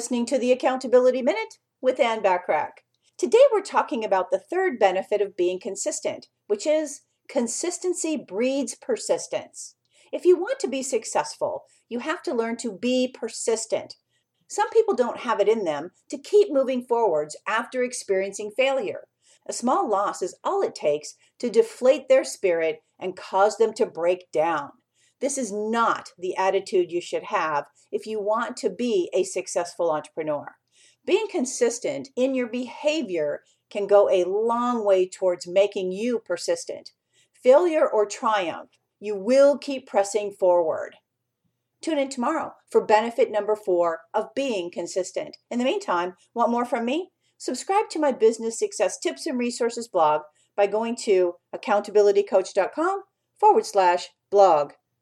listening to the Accountability Minute with Anne Bachrach. Today we're talking about the third benefit of being consistent, which is consistency breeds persistence. If you want to be successful, you have to learn to be persistent. Some people don't have it in them to keep moving forwards after experiencing failure. A small loss is all it takes to deflate their spirit and cause them to break down. This is not the attitude you should have if you want to be a successful entrepreneur. Being consistent in your behavior can go a long way towards making you persistent. Failure or triumph, you will keep pressing forward. Tune in tomorrow for benefit number four of being consistent. In the meantime, want more from me? Subscribe to my business success tips and resources blog by going to accountabilitycoach.com forward slash blog.